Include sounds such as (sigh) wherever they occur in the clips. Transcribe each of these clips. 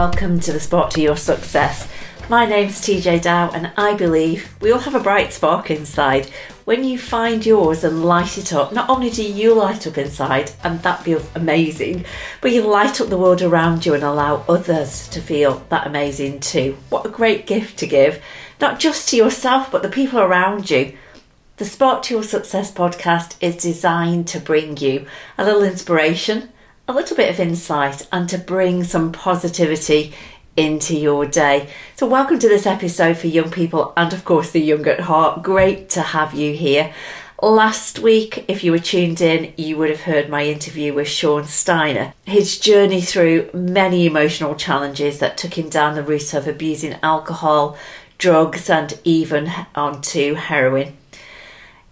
welcome to the Spark to Your Success. My name's TJ Dow, and I believe we all have a bright spark inside. When you find yours and light it up, not only do you light up inside, and that feels amazing, but you light up the world around you and allow others to feel that amazing too. What a great gift to give, not just to yourself, but the people around you. The Spark to Your Success podcast is designed to bring you a little inspiration a little bit of insight and to bring some positivity into your day. So, welcome to this episode for young people and, of course, the young at heart. Great to have you here. Last week, if you were tuned in, you would have heard my interview with Sean Steiner. His journey through many emotional challenges that took him down the route of abusing alcohol, drugs, and even onto heroin.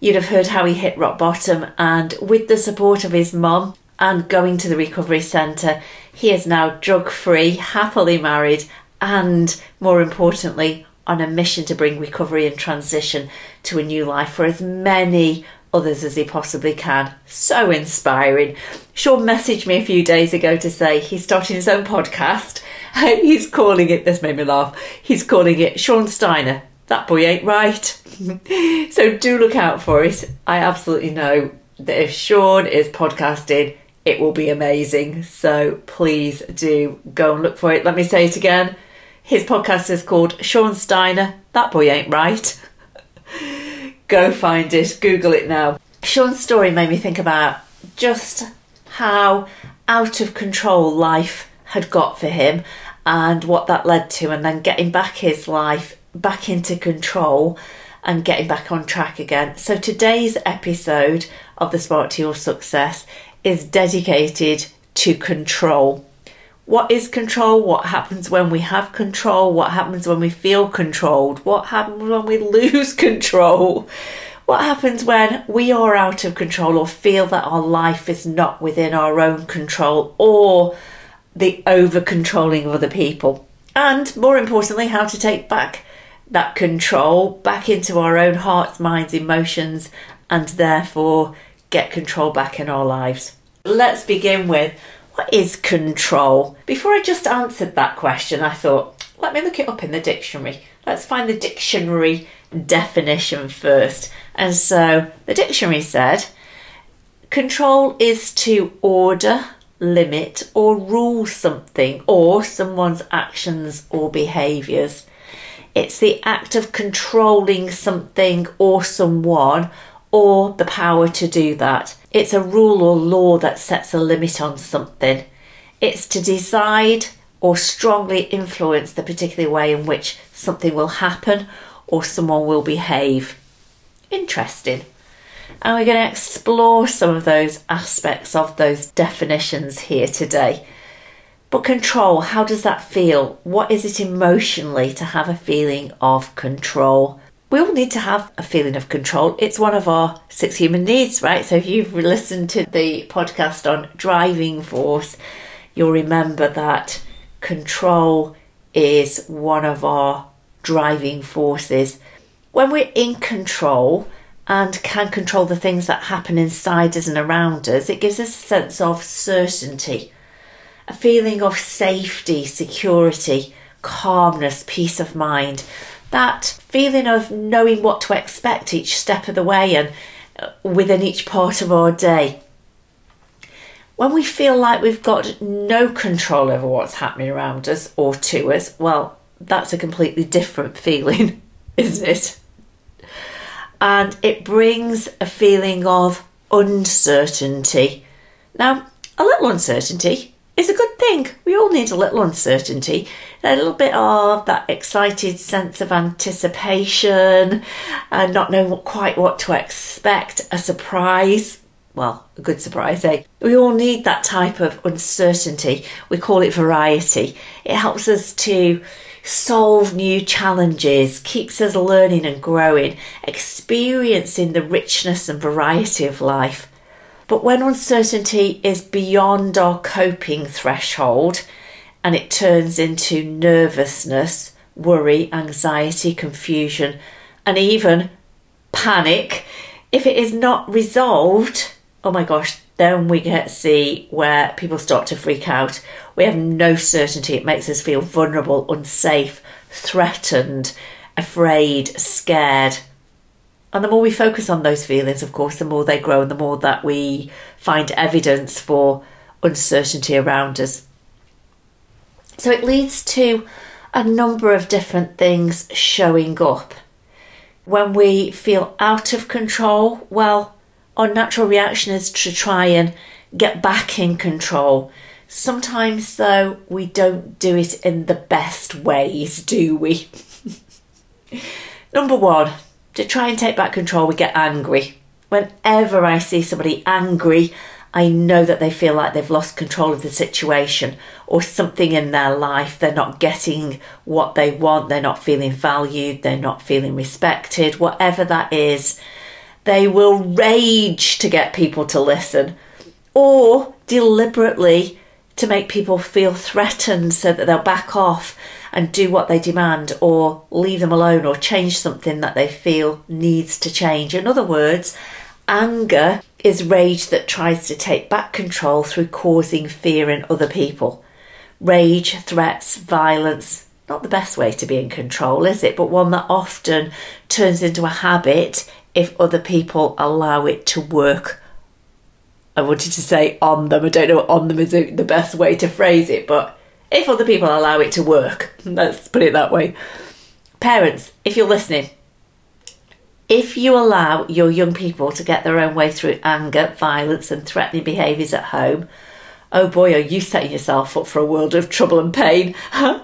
You'd have heard how he hit rock bottom, and with the support of his mum and going to the recovery centre. He is now drug free, happily married, and more importantly, on a mission to bring recovery and transition to a new life for as many others as he possibly can. So inspiring. Sean messaged me a few days ago to say he's starting his own podcast. (laughs) he's calling it, this made me laugh, he's calling it Sean Steiner. That boy ain't right. (laughs) so do look out for it. I absolutely know that if Sean is podcasting, it will be amazing. So please do go and look for it. Let me say it again. His podcast is called Sean Steiner. That boy ain't right. (laughs) go find it, Google it now. Sean's story made me think about just how out of control life had got for him and what that led to, and then getting back his life back into control and getting back on track again. So, today's episode of The Spark to Your Success is dedicated to control. What is control? What happens when we have control? What happens when we feel controlled? What happens when we (laughs) lose control? What happens when we are out of control or feel that our life is not within our own control or the over controlling of other people? And more importantly, how to take back that control back into our own hearts, minds, emotions, and therefore get control back in our lives. Let's begin with what is control? Before I just answered that question, I thought, let me look it up in the dictionary. Let's find the dictionary definition first. And so the dictionary said control is to order, limit, or rule something or someone's actions or behaviours. It's the act of controlling something or someone or the power to do that. It's a rule or law that sets a limit on something. It's to decide or strongly influence the particular way in which something will happen or someone will behave. Interesting. And we're going to explore some of those aspects of those definitions here today. But control, how does that feel? What is it emotionally to have a feeling of control? We all need to have a feeling of control. It's one of our six human needs, right? So if you've listened to the podcast on driving force, you'll remember that control is one of our driving forces. When we're in control and can control the things that happen inside us and around us, it gives us a sense of certainty, a feeling of safety, security, calmness, peace of mind that feeling of knowing what to expect each step of the way and uh, within each part of our day. When we feel like we've got no control over what's happening around us or to us, well, that's a completely different feeling, (laughs) isn't it? And it brings a feeling of uncertainty. Now, a little uncertainty is a good thing. We all need a little uncertainty, a little bit of that excited sense of anticipation, and not knowing quite what to expect, a surprise. Well, a good surprise, eh? We all need that type of uncertainty. We call it variety. It helps us to solve new challenges, keeps us learning and growing, experiencing the richness and variety of life. But when uncertainty is beyond our coping threshold and it turns into nervousness, worry, anxiety, confusion, and even panic, if it is not resolved, oh my gosh, then we get to see where people start to freak out. We have no certainty. It makes us feel vulnerable, unsafe, threatened, afraid, scared. And the more we focus on those feelings, of course, the more they grow and the more that we find evidence for uncertainty around us. So it leads to a number of different things showing up. When we feel out of control, well, our natural reaction is to try and get back in control. Sometimes, though, we don't do it in the best ways, do we? (laughs) Number one, to try and take back control, we get angry. Whenever I see somebody angry, I know that they feel like they've lost control of the situation or something in their life. They're not getting what they want, they're not feeling valued, they're not feeling respected, whatever that is. They will rage to get people to listen or deliberately to make people feel threatened so that they'll back off and do what they demand or leave them alone or change something that they feel needs to change. In other words, anger is rage that tries to take back control through causing fear in other people. Rage, threats, violence, not the best way to be in control, is it? But one that often turns into a habit if other people allow it to work. I wanted to say on them. I don't know on them is the best way to phrase it, but if other people allow it to work, let's put it that way. Parents, if you're listening, if you allow your young people to get their own way through anger, violence, and threatening behaviours at home, oh boy, are you setting yourself up for a world of trouble and pain. (laughs)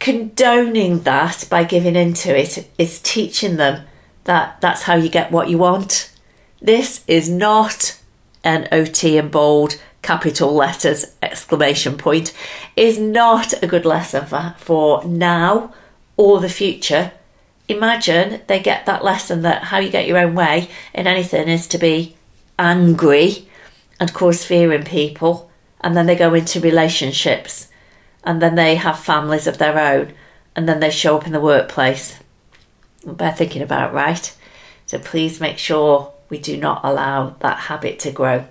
Condoning that by giving into it is teaching them that that's how you get what you want. This is not an OT in bold capital letters exclamation point is not a good lesson for, for now or the future imagine they get that lesson that how you get your own way in anything is to be angry and cause fear in people, and then they go into relationships, and then they have families of their own, and then they show up in the workplace. Bear thinking about, right? So please make sure we do not allow that habit to grow.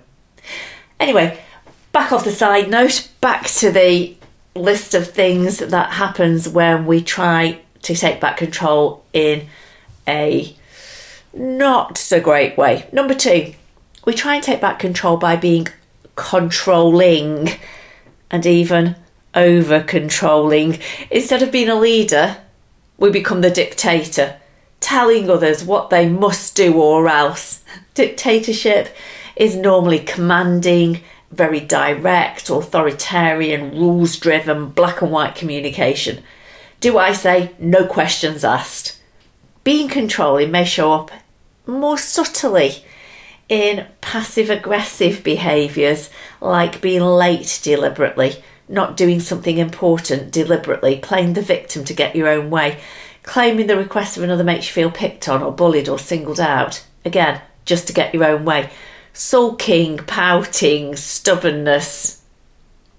Anyway, back off the side note, back to the list of things that happens when we try to take back control in a not so great way. Number two, we try and take back control by being controlling and even over controlling. Instead of being a leader, we become the dictator, telling others what they must do or else. (laughs) Dictatorship is normally commanding, very direct, authoritarian, rules driven, black and white communication. Do I say no questions asked? Being controlling may show up more subtly in passive aggressive behaviours like being late deliberately, not doing something important deliberately, playing the victim to get your own way, claiming the request of another makes you feel picked on or bullied or singled out, again, just to get your own way, sulking, pouting, stubbornness,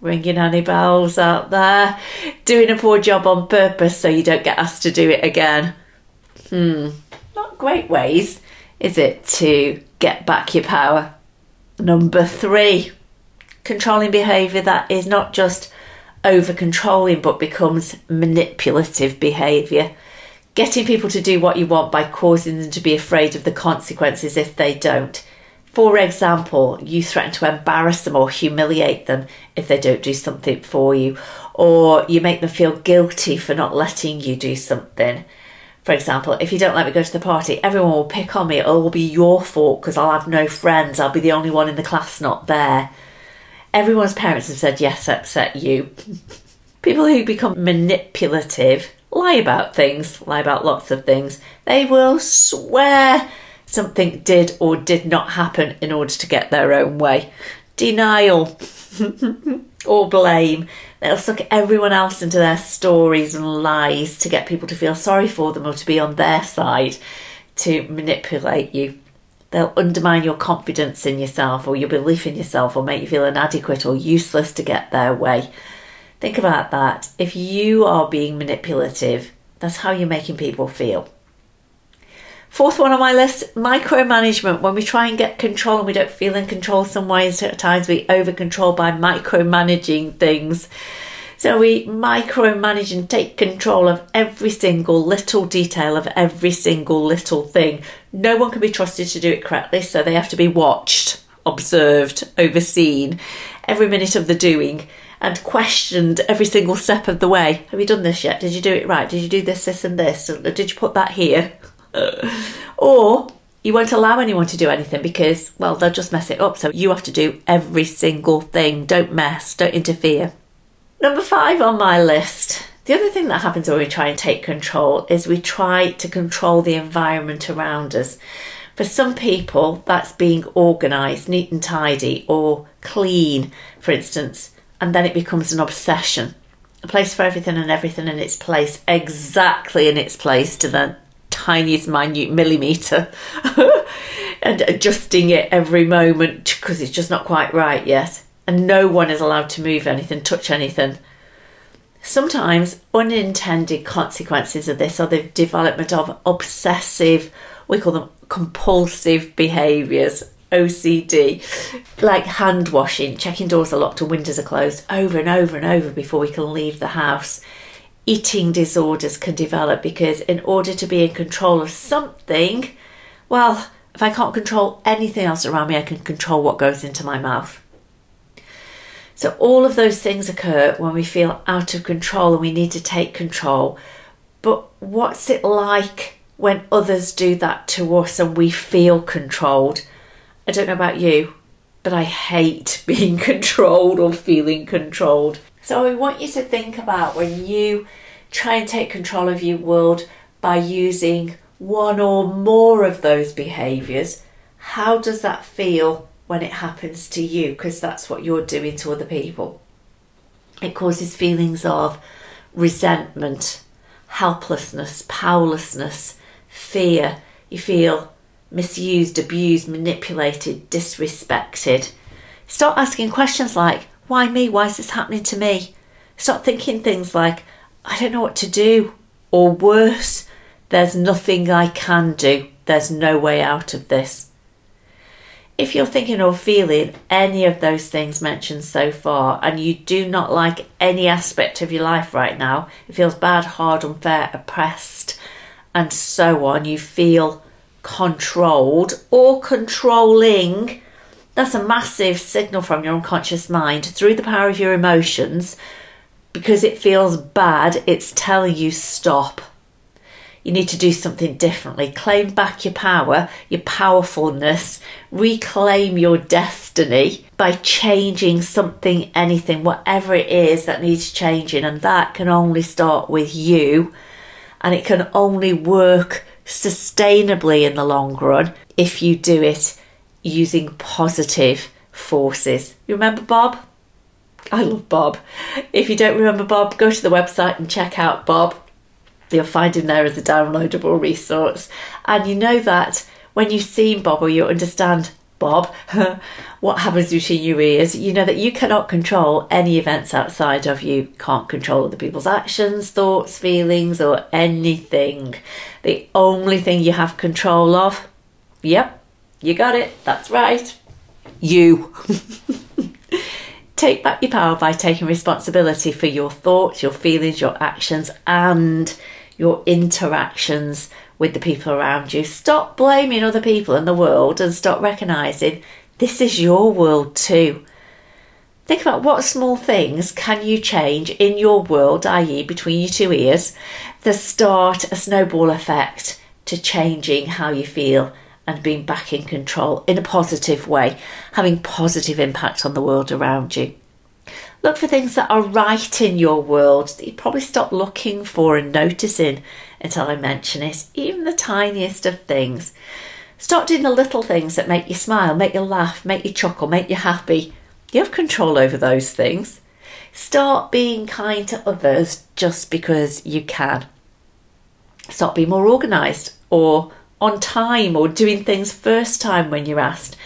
ringing any bells out there, doing a poor job on purpose so you don't get asked to do it again. Hmm, not great ways, is it, to get back your power? Number three, controlling behaviour that is not just over controlling but becomes manipulative behaviour. Getting people to do what you want by causing them to be afraid of the consequences if they don't. For example, you threaten to embarrass them or humiliate them if they don't do something for you, or you make them feel guilty for not letting you do something. For example, if you don't let me go to the party, everyone will pick on me. It will be your fault because I'll have no friends. I'll be the only one in the class not there. Everyone's parents have said yes, upset you. (laughs) People who become manipulative lie about things, lie about lots of things. They will swear something did or did not happen in order to get their own way. Denial (laughs) or blame. They'll suck everyone else into their stories and lies to get people to feel sorry for them or to be on their side to manipulate you. They'll undermine your confidence in yourself or your belief in yourself or make you feel inadequate or useless to get their way. Think about that. If you are being manipulative, that's how you're making people feel. Fourth one on my list micromanagement. When we try and get control and we don't feel in control, some ways at times we over control by micromanaging things. So we micromanage and take control of every single little detail of every single little thing. No one can be trusted to do it correctly, so they have to be watched, observed, overseen every minute of the doing and questioned every single step of the way. Have you done this yet? Did you do it right? Did you do this, this, and this? Did you put that here? Or you won't allow anyone to do anything because, well, they'll just mess it up. So you have to do every single thing. Don't mess, don't interfere. Number five on my list. The other thing that happens when we try and take control is we try to control the environment around us. For some people, that's being organised, neat and tidy, or clean, for instance, and then it becomes an obsession. A place for everything and everything in its place, exactly in its place to the tiniest minute millimetre, (laughs) and adjusting it every moment because it's just not quite right yet. And no one is allowed to move anything, touch anything. Sometimes unintended consequences of this are the development of obsessive, we call them compulsive behaviours, OCD, like hand washing, checking doors are locked and windows are closed over and over and over before we can leave the house. Eating disorders can develop because, in order to be in control of something, well, if I can't control anything else around me, I can control what goes into my mouth. So, all of those things occur when we feel out of control and we need to take control. But what's it like when others do that to us and we feel controlled? I don't know about you, but I hate (laughs) being controlled or feeling controlled. So, I want you to think about when you try and take control of your world by using one or more of those behaviours. How does that feel when it happens to you because that's what you're doing to other people. It causes feelings of resentment, helplessness, powerlessness, fear. You feel misused, abused, manipulated, disrespected. Start asking questions like, why me? Why is this happening to me? Start thinking things like, I don't know what to do. Or worse, there's nothing I can do. There's no way out of this if you're thinking or feeling any of those things mentioned so far and you do not like any aspect of your life right now, it feels bad, hard, unfair, oppressed, and so on, you feel controlled or controlling, that's a massive signal from your unconscious mind through the power of your emotions because it feels bad, it's telling you stop you need to do something differently. Claim back your power, your powerfulness, reclaim your destiny by changing something, anything, whatever it is that needs changing. And that can only start with you. And it can only work sustainably in the long run if you do it using positive forces. You remember Bob? I love Bob. If you don't remember Bob, go to the website and check out Bob you'll find him there as a downloadable resource. And you know that when you've seen Bob or you understand Bob, (laughs) what happens between your ears, you know that you cannot control any events outside of you, can't control other people's actions, thoughts, feelings, or anything. The only thing you have control of, yep, you got it, that's right, you. (laughs) Take back your power by taking responsibility for your thoughts, your feelings, your actions, and your interactions with the people around you. Stop blaming other people in the world and start recognizing this is your world too. Think about what small things can you change in your world, i.e., between your two ears, that start a snowball effect to changing how you feel and being back in control in a positive way, having positive impact on the world around you. Look for things that are right in your world that you probably stop looking for and noticing until I mention it, even the tiniest of things. Start doing the little things that make you smile, make you laugh, make you chuckle, make you happy. You have control over those things. Start being kind to others just because you can. Start being more organised or on time or doing things first time when you're asked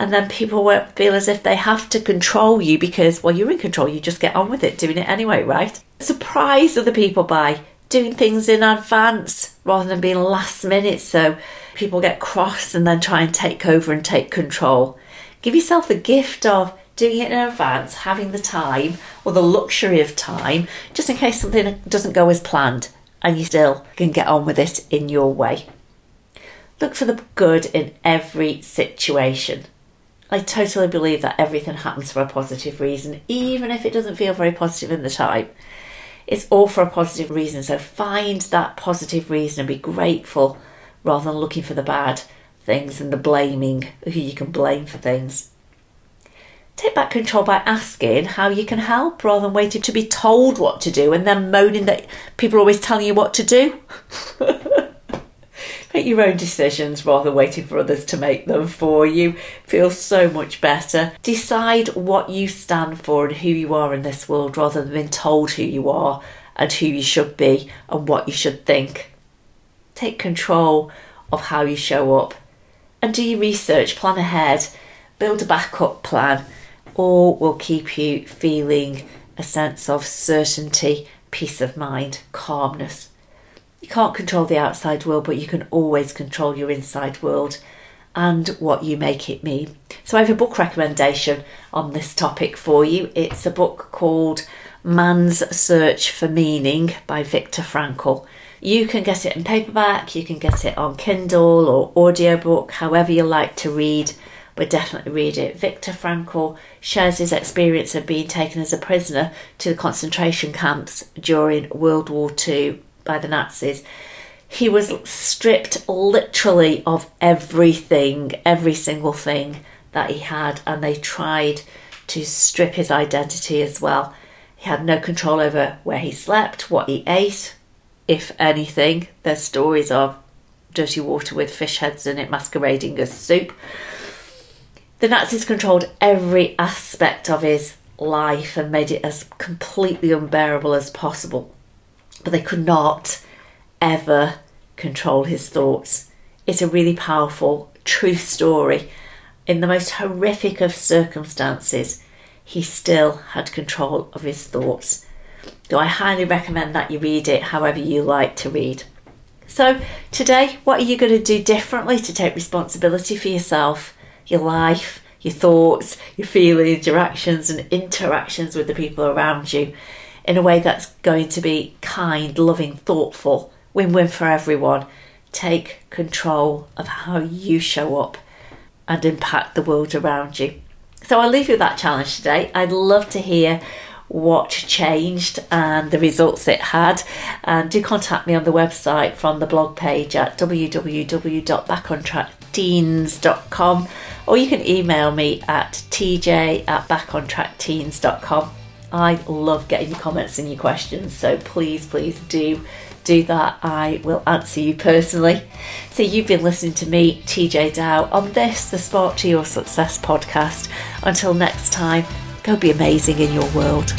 and then people won't feel as if they have to control you because, well, you're in control, you just get on with it, doing it anyway, right? Surprise other people by doing things in advance rather than being last minute so people get cross and then try and take over and take control. Give yourself the gift of doing it in advance, having the time or the luxury of time, just in case something doesn't go as planned and you still can get on with it in your way. Look for the good in every situation. I totally believe that everything happens for a positive reason, even if it doesn't feel very positive in the time. It's all for a positive reason, so find that positive reason and be grateful rather than looking for the bad things and the blaming, who you can blame for things. Take back control by asking how you can help rather than waiting to be told what to do and then moaning that people are always telling you what to do. (laughs) Make your own decisions rather than waiting for others to make them for you. Feel so much better. Decide what you stand for and who you are in this world rather than being told who you are and who you should be and what you should think. Take control of how you show up and do your research, plan ahead, build a backup plan all will keep you feeling a sense of certainty, peace of mind, calmness. You can't control the outside world, but you can always control your inside world and what you make it mean. So, I have a book recommendation on this topic for you. It's a book called Man's Search for Meaning by Viktor Frankl. You can get it in paperback, you can get it on Kindle or audiobook, however you like to read but definitely read it. Viktor Frankl shares his experience of being taken as a prisoner to the concentration camps during World War II by the Nazis. He was stripped literally of everything, every single thing that he had, and they tried to strip his identity as well. He had no control over where he slept, what he ate, if anything. There's stories of dirty water with fish heads in it masquerading as soup. The Nazis controlled every aspect of his life and made it as completely unbearable as possible. But they could not ever control his thoughts. It's a really powerful, true story. In the most horrific of circumstances, he still had control of his thoughts. So I highly recommend that you read it however you like to read. So, today, what are you going to do differently to take responsibility for yourself? your life, your thoughts, your feelings, your actions, and interactions with the people around you in a way that's going to be kind, loving, thoughtful, win win for everyone. Take control of how you show up and impact the world around you. So I'll leave you with that challenge today. I'd love to hear what changed and the results it had. And do contact me on the website from the blog page at www.backontrackteens.com or you can email me at tj at backontrackteens.com. I love getting your comments and your questions, so please, please do do that. I will answer you personally. So, you've been listening to me, TJ Dow, on this, the Spark to Your Success podcast. Until next time, go be amazing in your world.